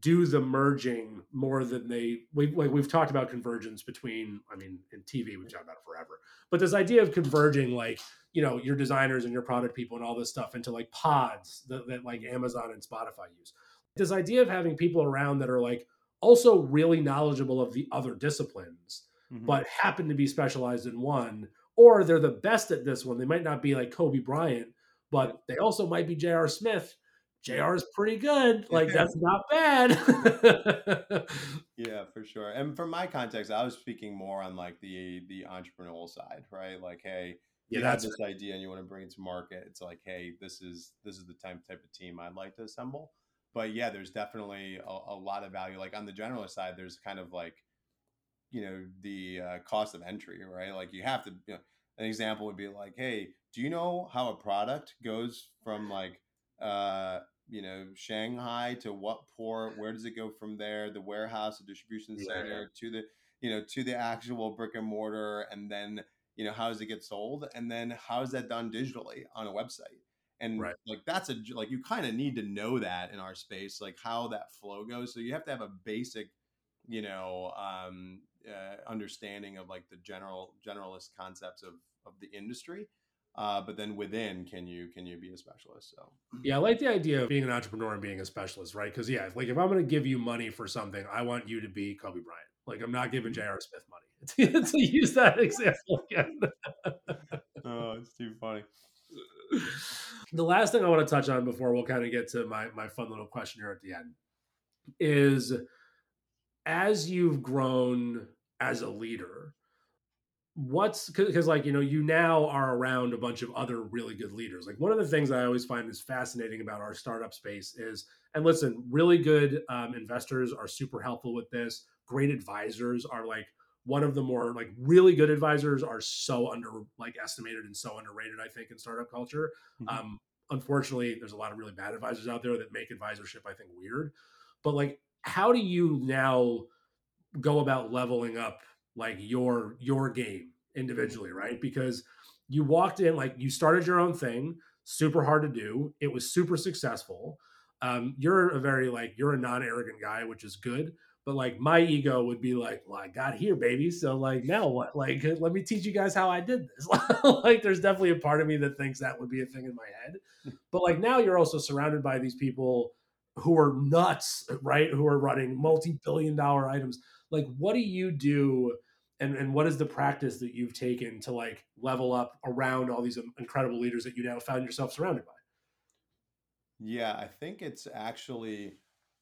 do the merging more than they we like we've talked about convergence between I mean in TV we've talked about it forever. But this idea of converging like you know your designers and your product people and all this stuff into like pods that, that like Amazon and Spotify use. This idea of having people around that are like also really knowledgeable of the other disciplines, mm-hmm. but happen to be specialized in one, or they're the best at this one. They might not be like Kobe Bryant, but they also might be J.R. Smith. J.R. is pretty good. Like that's not bad. yeah, for sure. And from my context, I was speaking more on like the the entrepreneurial side, right? Like, hey, you yeah, have this right. idea and you want to bring it to market. It's like, hey, this is this is the type type of team I'd like to assemble. But yeah, there's definitely a, a lot of value. Like on the generalist side, there's kind of like, you know, the uh, cost of entry, right? Like you have to. You know, an example would be like, hey, do you know how a product goes from like uh, you know Shanghai to what port? Where does it go from there? The warehouse, the distribution center yeah. to the you know to the actual brick and mortar, and then you know how does it get sold, and then how is that done digitally on a website? And right. like that's a like you kind of need to know that in our space, like how that flow goes. So you have to have a basic, you know, um, uh, understanding of like the general generalist concepts of of the industry uh, but then within can you can you be a specialist? So. Yeah i like the idea of being an entrepreneur and being a specialist right? Because yeah like if i'm going to give you money for something i want you to be kobe bryant. Like i'm not giving mm-hmm. J.R. Smith money. To use that example again. Oh it's too funny. The last thing i want to touch on before we'll kind of get to my my fun little question here at the end is as you've grown as a leader what's because like you know you now are around a bunch of other really good leaders. Like one of the things i always find is fascinating about our startup space is and listen really good um, investors are super helpful with this. Great advisors are like one of the more like really good advisors are so under like estimated and so underrated i think in startup culture. Mm-hmm. um, unfortunately there's a lot of really bad advisors out there that make advisorship i think weird. But like how do you now go about leveling up like your your game individually, right? Because you walked in like you started your own thing, super hard to do. It was super successful. Um, you're a very like you're a non-arrogant guy, which is good. But like my ego would be like, well, I got here, baby. So like now what? Like let me teach you guys how I did this. like there's definitely a part of me that thinks that would be a thing in my head. But like now you're also surrounded by these people who are nuts, right? Who are running multi-billion dollar items. Like what do you do? and and what is the practice that you've taken to like level up around all these incredible leaders that you now found yourself surrounded by yeah i think it's actually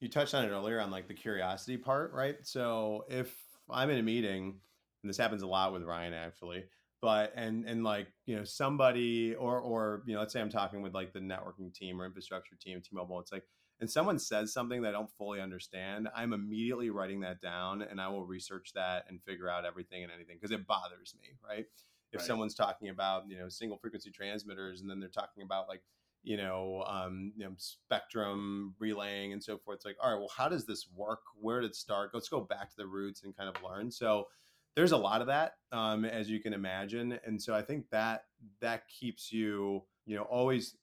you touched on it earlier on like the curiosity part right so if i'm in a meeting and this happens a lot with ryan actually but and and like you know somebody or or you know let's say i'm talking with like the networking team or infrastructure team t-mobile it's like and someone says something that I don't fully understand, I'm immediately writing that down and I will research that and figure out everything and anything because it bothers me, right? If right. someone's talking about, you know, single frequency transmitters and then they're talking about like, you know, um, you know, spectrum relaying and so forth. It's like, all right, well, how does this work? Where did it start? Let's go back to the roots and kind of learn. So there's a lot of that, um, as you can imagine. And so I think that that keeps you, you know, always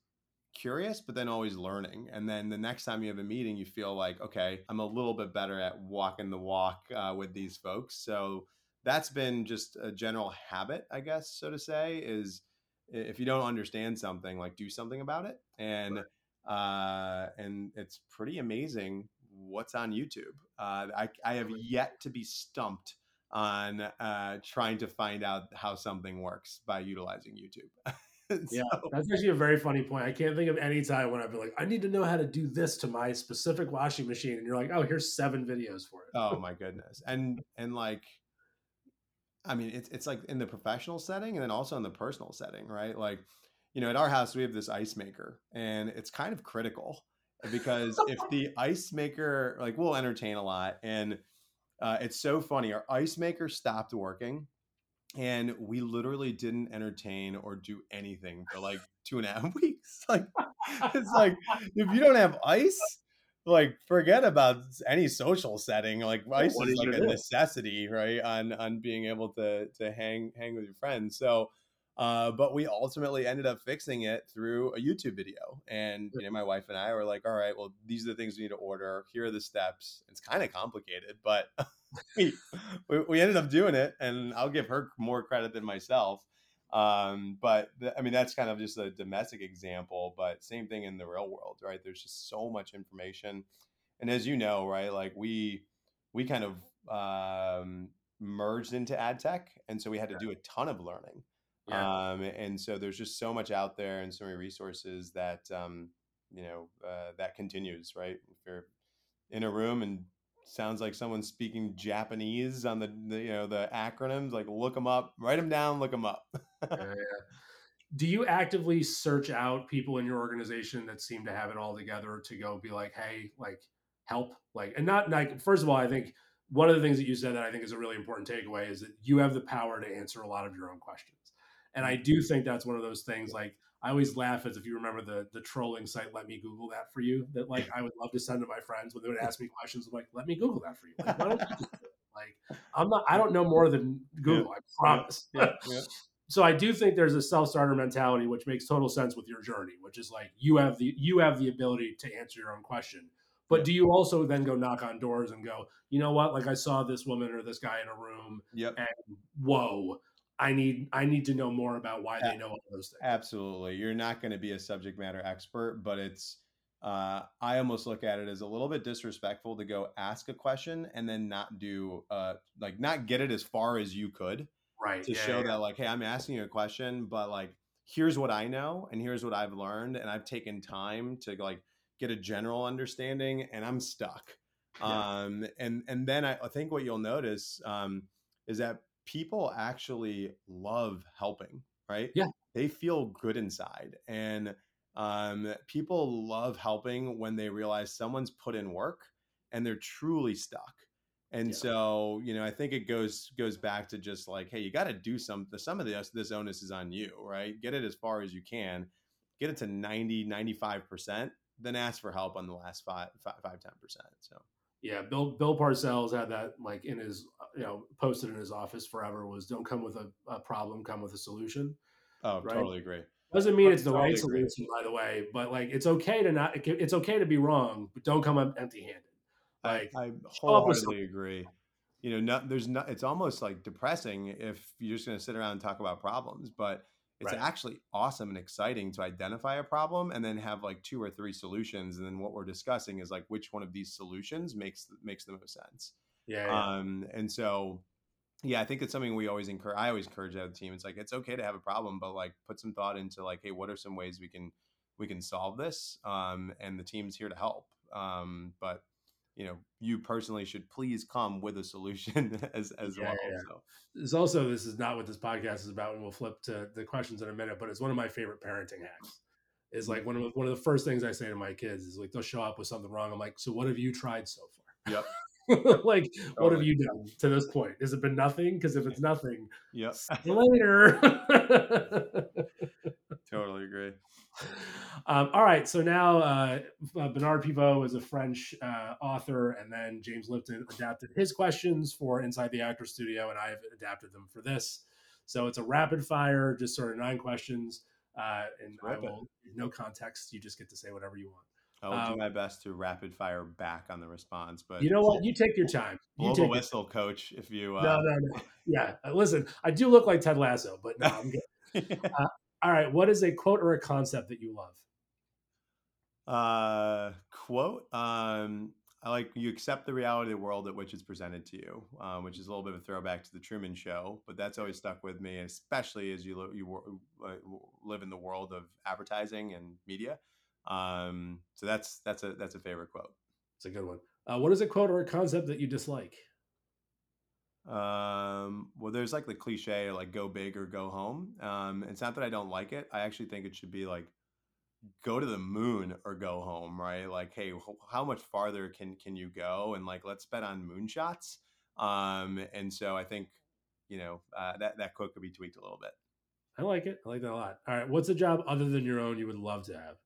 curious, but then always learning. And then the next time you have a meeting, you feel like, okay, I'm a little bit better at walking the walk uh, with these folks. So that's been just a general habit, I guess, so to say, is if you don't understand something, like do something about it. And uh, and it's pretty amazing what's on YouTube. Uh, I, I have yet to be stumped on uh, trying to find out how something works by utilizing YouTube. yeah, that's actually a very funny point. I can't think of any time when I've been like, I need to know how to do this to my specific washing machine, and you're like, oh, here's seven videos for it. Oh my goodness, and and like, I mean, it's it's like in the professional setting, and then also in the personal setting, right? Like, you know, at our house we have this ice maker, and it's kind of critical because if the ice maker, like, we'll entertain a lot, and uh, it's so funny. Our ice maker stopped working and we literally didn't entertain or do anything for like two and a half weeks. Like it's like if you don't have ice, like forget about any social setting. Like ice is like a do? necessity, right? On on being able to to hang hang with your friends. So uh, but we ultimately ended up fixing it through a YouTube video. And you know, my wife and I were like, all right, well, these are the things we need to order. Here are the steps. It's kind of complicated, but we, we ended up doing it. And I'll give her more credit than myself. Um, but I mean, that's kind of just a domestic example, but same thing in the real world, right? There's just so much information. And as you know, right, like we, we kind of um, merged into ad tech. And so we had to do a ton of learning. Yeah. Um, and so there's just so much out there and so many resources that, um, you know, uh, that continues, right? If you're in a room and sounds like someone's speaking Japanese on the, the you know, the acronyms, like look them up, write them down, look them up. yeah, Do you actively search out people in your organization that seem to have it all together to go be like, Hey, like help, like, and not like, first of all, I think one of the things that you said that I think is a really important takeaway is that you have the power to answer a lot of your own questions. And I mm-hmm. do think that's one of those things like I always laugh as if you remember the the trolling site. Let me Google that for you. That like I would love to send to my friends when they would ask me questions. I'm like, let me Google that for you. Like, why don't you just do it? Like I'm not. I don't know more than Google. I promise. Yeah, yeah. so I do think there's a self starter mentality, which makes total sense with your journey, which is like you have the you have the ability to answer your own question. But Yeah. do you also then go knock on doors and go, you know what? Like I saw this woman or this guy in a room, Yep. and whoa, I need I need to know more about why they know all those things. Absolutely. You're not going to be a subject matter expert, but it's, uh, I almost look at it as a little bit disrespectful to go ask a question and then not do, uh, like, not get it as far as you could Right. to yeah, show yeah. that, like, hey, I'm asking you a question, but like, here's what I know and here's what I've learned. And I've taken time to like get a general understanding and I'm stuck. Um, and, and then I, I think what you'll notice, um, is that people actually love helping, right? Yeah. They feel good inside. And um, people love helping when they realize someone's put in work and they're truly stuck. And Yeah. so, you know, I think it goes goes back to just like, hey, you got to do some. The Some of this this onus is on you, right? Get it as far as you can, get it to 90, 95 percent, then ask for help on the last five, five, five, 10 percent. So, Yeah, Bill Bill Parcells had that like in his you know posted in his office forever was don't come with a, a problem, come with a solution. oh, Right. totally agree. Doesn't mean it's the Totally right agree. solution, by the way, but like it's okay to not it's okay to be wrong, but don't come up empty handed. Like I, I wholeheartedly agree. You know, there's not. It's almost like depressing if you're just going to sit around and talk about problems. But it's Right. actually awesome and exciting to identify a problem and then have like two or three solutions. And then what we're discussing is like which one of these solutions makes makes the most sense. yeah, yeah. Um, and so, yeah, I think it's something we always encourage. I always encourage the team. It's like it's okay to have a problem, but like put some thought into like, hey, what are some ways we can we can solve this? Um, and the team's here to help. Um, but you know, you personally should please come with a solution as as Yeah, well. yeah. So There's also this is not what this podcast is about, and we'll flip to the questions in a minute. But it's one of my favorite parenting hacks. Is like mm-hmm. one of the, one of the first things I say to my kids is like they'll show up with something wrong. I'm like, so what have you tried so far? Yep. like, what have you done to this point? Has it been nothing? Because if it's nothing, you later. totally agree. um, all right, so now uh, uh, Bernard Pivot is a French uh, author, and then James Lipton adapted his questions for Inside the Actor Studio, and I have adapted them for this. So it's a rapid fire, just sort of nine questions, uh, and I will no context. You just get to say whatever you want. I will Um, do my best to rapid fire back on the response, but You know what? You take your time. You blow the whistle, coach. If you uh, No, no, no. Yeah, uh, listen. I do look like Ted Lasso, but no, I'm good. All right, what is a quote or a concept that you love? uh quote um i like you accept the reality of the world at which it's presented to you um, which is a little bit of a throwback to the truman show but that's always stuck with me especially as you, li- you uh, live in the world of advertising and media um so that's that's a that's a favorite quote It's a good one. Uh, what is a quote or a concept that you dislike? Um well there's like the cliche like go big or go home um it's not that i don't like it i actually think it should be like go to the moon or go home right like hey how much farther can can you go and like let's bet on moonshots um and so i think you know uh, that that quote could be tweaked a little bit I like it. I like that a lot. All right, what's a job other than your own you would love to have?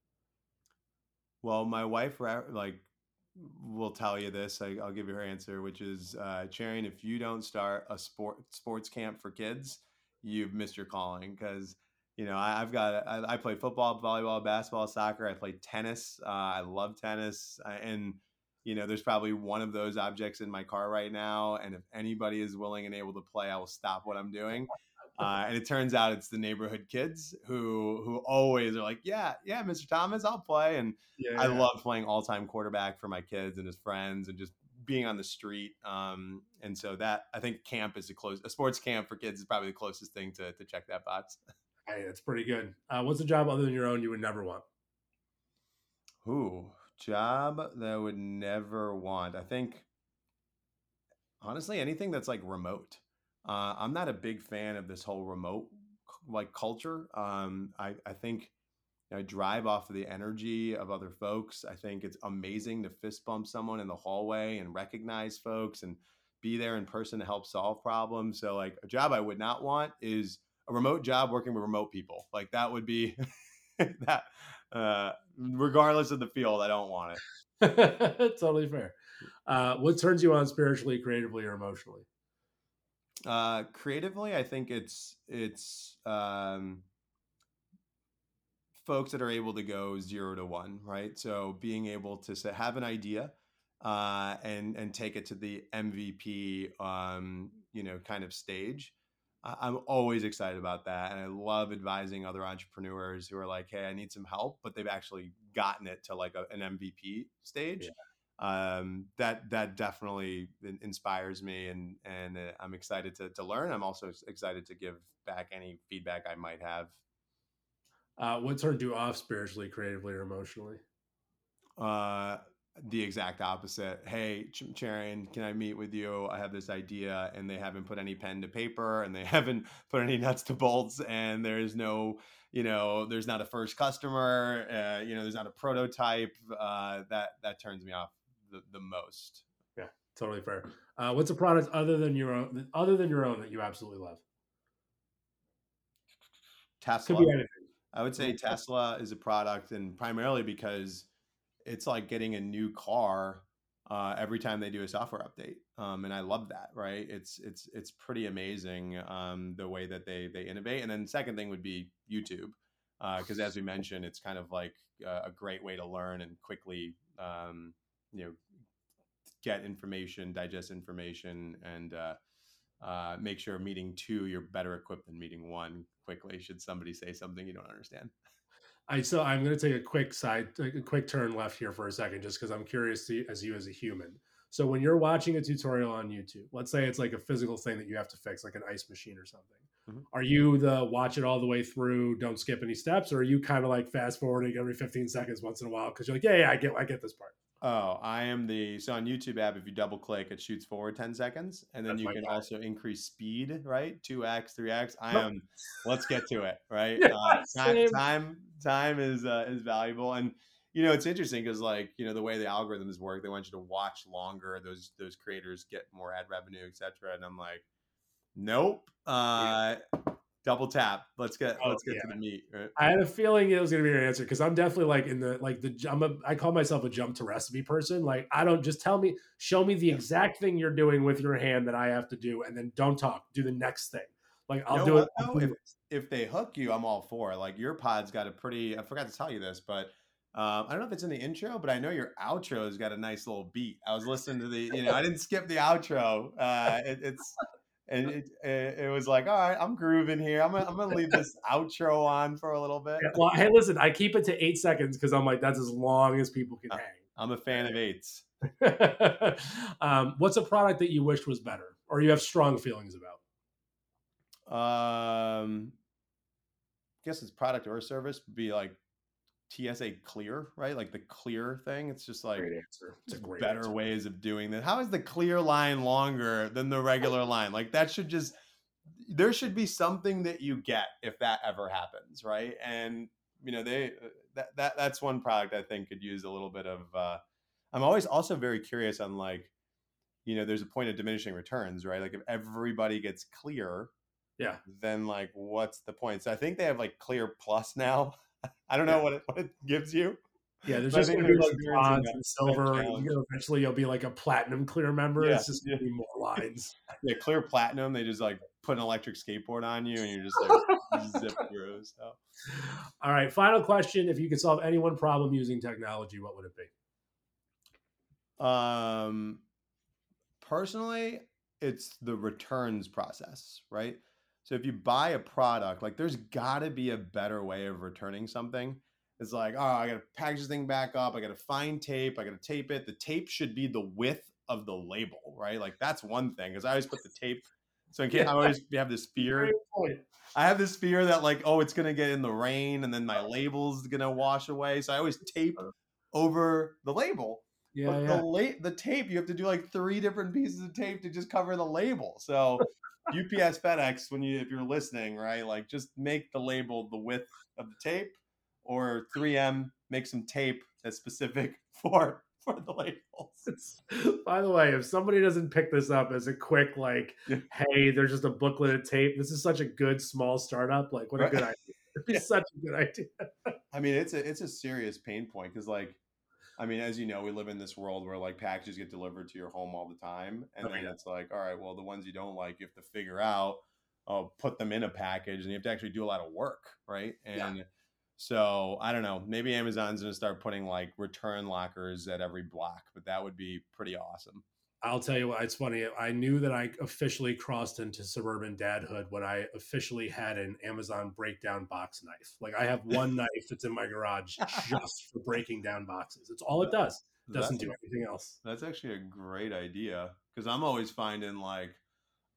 well my wife like will tell you this I, i'll give you her answer which is uh Cherian, if you don't start a sport sports camp for kids you've missed your calling because you know I, i've got I, I play football volleyball basketball soccer i play tennis uh, i love tennis uh, and you know there's probably one of those objects in my car right now and if anybody is willing and able to play i will stop what i'm doing uh, and it turns out it's the neighborhood kids who who always are like yeah yeah mr thomas i'll play and Yeah, I love playing all time quarterback for my kids and his friends and just being on the street. Um, and so that I think camp is a close a sports camp for kids is probably the closest thing to to check that box. Hey, that's pretty good. Uh, what's a job other than your own you would never want? Ooh, job that I would never want. I think honestly anything that's like remote. Uh, I'm not a big fan of this whole remote like culture. Um, I I think I drive off of the energy of other folks. I think it's amazing to fist bump someone in the hallway and recognize folks and be there in person to help solve problems. So, like, a job I would not want is a remote job working with remote people. Like that would be that uh, regardless of the field, I don't want it. totally fair. Uh, what turns you on spiritually, creatively, or emotionally? Uh, creatively, I think it's it's um, folks that are able to go zero to one, right? So being able to say, have an idea uh, and and take it to the MVP, um, you know, kind of stage. I'm always excited about that, and I love advising other entrepreneurs who are like, "Hey, I need some help," but they've actually gotten it to like a, an MVP stage. Yeah um, that that definitely inspires me, and and uh, I'm excited to to learn. I'm also excited to give back any feedback I might have. Uh, what turned you off spiritually, creatively, or emotionally? Uh, the exact opposite. Hey, Ch- Cherian, can I meet with you? I have this idea, and they haven't put any pen to paper, and they haven't put any nuts to bolts, and there's no, you know, there's not a first customer, uh, you know, there's not a prototype. Uh, that that turns me off the, the most. Yeah, totally fair. Uh, what's a product other than your own, other than your own, that you absolutely love? Tesla. Could be anything. I would say Tesla is a product, and primarily because it's like getting a new car uh, every time they do a software update, um, and I love that. Right? It's it's it's pretty amazing um, the way that they they innovate. And then second thing would be YouTube, because uh, as we mentioned, it's kind of like a great way to learn and quickly um, you know get information, digest information, and uh, uh, make sure meeting two you're better equipped than meeting one quickly. Should somebody say something you don't understand. I so I'm going to take a quick side, a quick turn left here for a second, just because I'm curious to, as you as a human. So when you're watching a tutorial on YouTube, let's say it's like a physical thing that you have to fix, like an ice machine or something. Mm-hmm. Are you the watch it all the way through, don't skip any steps, or are you kind of like fast forwarding every 15 seconds once in a while because you're like, yeah, yeah, I get, I get this part. Oh, I am the so on YouTube app. If you double click, it shoots forward ten seconds, and then That's you can guy. also increase speed. Right, two x, three x. I am. let's get to it. Right, yeah, uh, time, time, time is uh, is valuable, and you know it's interesting because like you know the way the algorithms work, they want you to watch longer. Those those creators get more ad revenue, etc. And I'm like, nope. Uh, yeah double tap. Let's get oh, let's get yeah. to the meat. Right? I had a feeling it was gonna be your answer because I'm definitely like in the like the I'm a I call myself a jump to recipe person. Like I don't just tell me, show me the exact thing you're doing with your hand that I have to do, and then don't talk. Do the next thing. Like I'll do it. If, if they hook you, I'm all for. Like your pod's got a pretty. I forgot to tell you this, but um, I don't know if it's in the intro, but I know your outro has got a nice little beat. I was listening to the, you know, I didn't skip the outro. Uh, it, it's and it, it, it, was like, all right, I'm grooving here. I'm gonna, I'm gonna leave this outro on for a little bit. Well, hey, listen, I keep it to eight seconds because I'm like, that's as long as people can hang. I'm a fan of eights. um, what's a product that you wished was better, or you have strong feelings about? Um, I guess it's product or service would be like TSA clear, right? Like the clear thing. It's just like. It's better answer. ways of doing this. How is the clear line longer than the regular line? Like that should just there should be something that you get if that ever happens, right? And you know, they uh, that, that that's one product I think could use a little bit of uh I'm always also very curious on like you know, there's a point of diminishing returns, right? Like if everybody gets clear, yeah, then like what's the point? So I think they have like clear plus now. I don't know yeah. what it, what it gives you. Yeah, there's just going to be like bronze and silver. And you know, eventually, you'll be like a platinum clear member. Yeah. It's just going to be more lines. Yeah, clear platinum. They just like put an electric skateboard on you, and you're just like zip heroes. So. All right, final question: If you could solve any one problem using technology, what would it be? Um, personally, it's the returns process, right? So if you buy a product, like there's got to be a better way of returning something. It's like, oh, I got to package this thing back up. I got to find tape. I got to tape it. The tape should be the width of the label, right? Like that's one thing because I always put the tape. So in case. I always have this fear. I have this fear that like, oh, it's gonna get in the rain and then my label's gonna wash away. So I always tape uh. over the label. Yeah, but yeah. the la- the tape, you have to do like three different pieces of tape to just cover the label. So UPS FedEx, when you if you're listening, right, like just make the label the width of the tape, or 3M make some tape that's specific for for the labels. By the way, if somebody doesn't pick this up as a quick like, yeah. hey, there's just a booklet of tape. This is such a good small startup. Like, what a right. good idea. It's yeah. such a good idea. I mean, it's a it's a serious pain point because like I mean, as you know, we live in this world where like packages get delivered to your home all the time, and oh, then yeah. it's like, all right, well, the ones you don't like, you have to figure out, uh, put them in a package, and you have to actually do a lot of work, right? And yeah. so I don't know, maybe Amazon's gonna start putting like return lockers at every block, but that would be pretty awesome. I'll tell you what, it's funny. I knew that I officially crossed into suburban dadhood when I officially had an Amazon breakdown box knife. Like I have one knife that's in my garage just for breaking down boxes. It's all it does. It doesn't do anything else. That's actually a great idea because I'm always finding like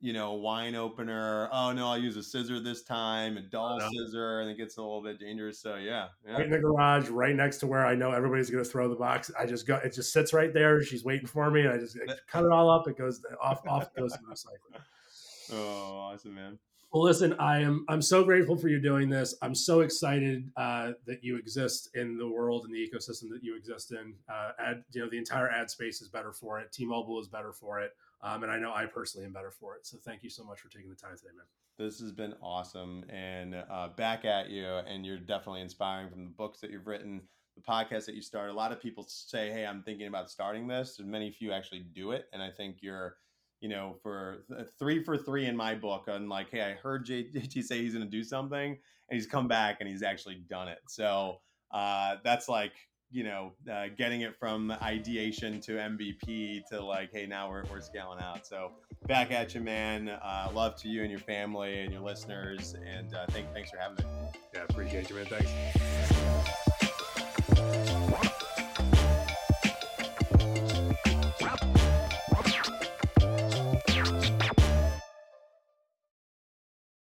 you know, wine opener. Oh no, I'll use a scissor this time, a dull scissor, and it gets a little bit dangerous. So yeah, yeah, right in the garage, right next to where I know everybody's gonna throw the box. I just go, it just sits right there. She's waiting for me, and I just cut it all up. It goes off, off goes to the recycling. Oh, awesome, man. Well, listen, I am I'm so grateful for you doing this. I'm so excited uh, that you exist in the world and the ecosystem that you exist in. Uh, ad, you know, the entire ad space is better for it. T-Mobile is better for it. Um, and I know I personally am better for it. So thank you so much for taking the time today, man. This has been awesome. And uh, back at you. And you're definitely inspiring from the books that you've written, the podcast that you start. A lot of people say, Hey, I'm thinking about starting this. And many few actually do it. And I think you're, you know, for three for three in my book on like, Hey, I heard JT say he's going to do something and he's come back and he's actually done it. So uh, that's like, you know, uh, getting it from ideation to MVP to like, hey, now we're, we're scaling out. So back at you, man. Uh, love to you and your family and your listeners. And uh, thank, thanks for having me. Yeah, appreciate you, man. Thanks.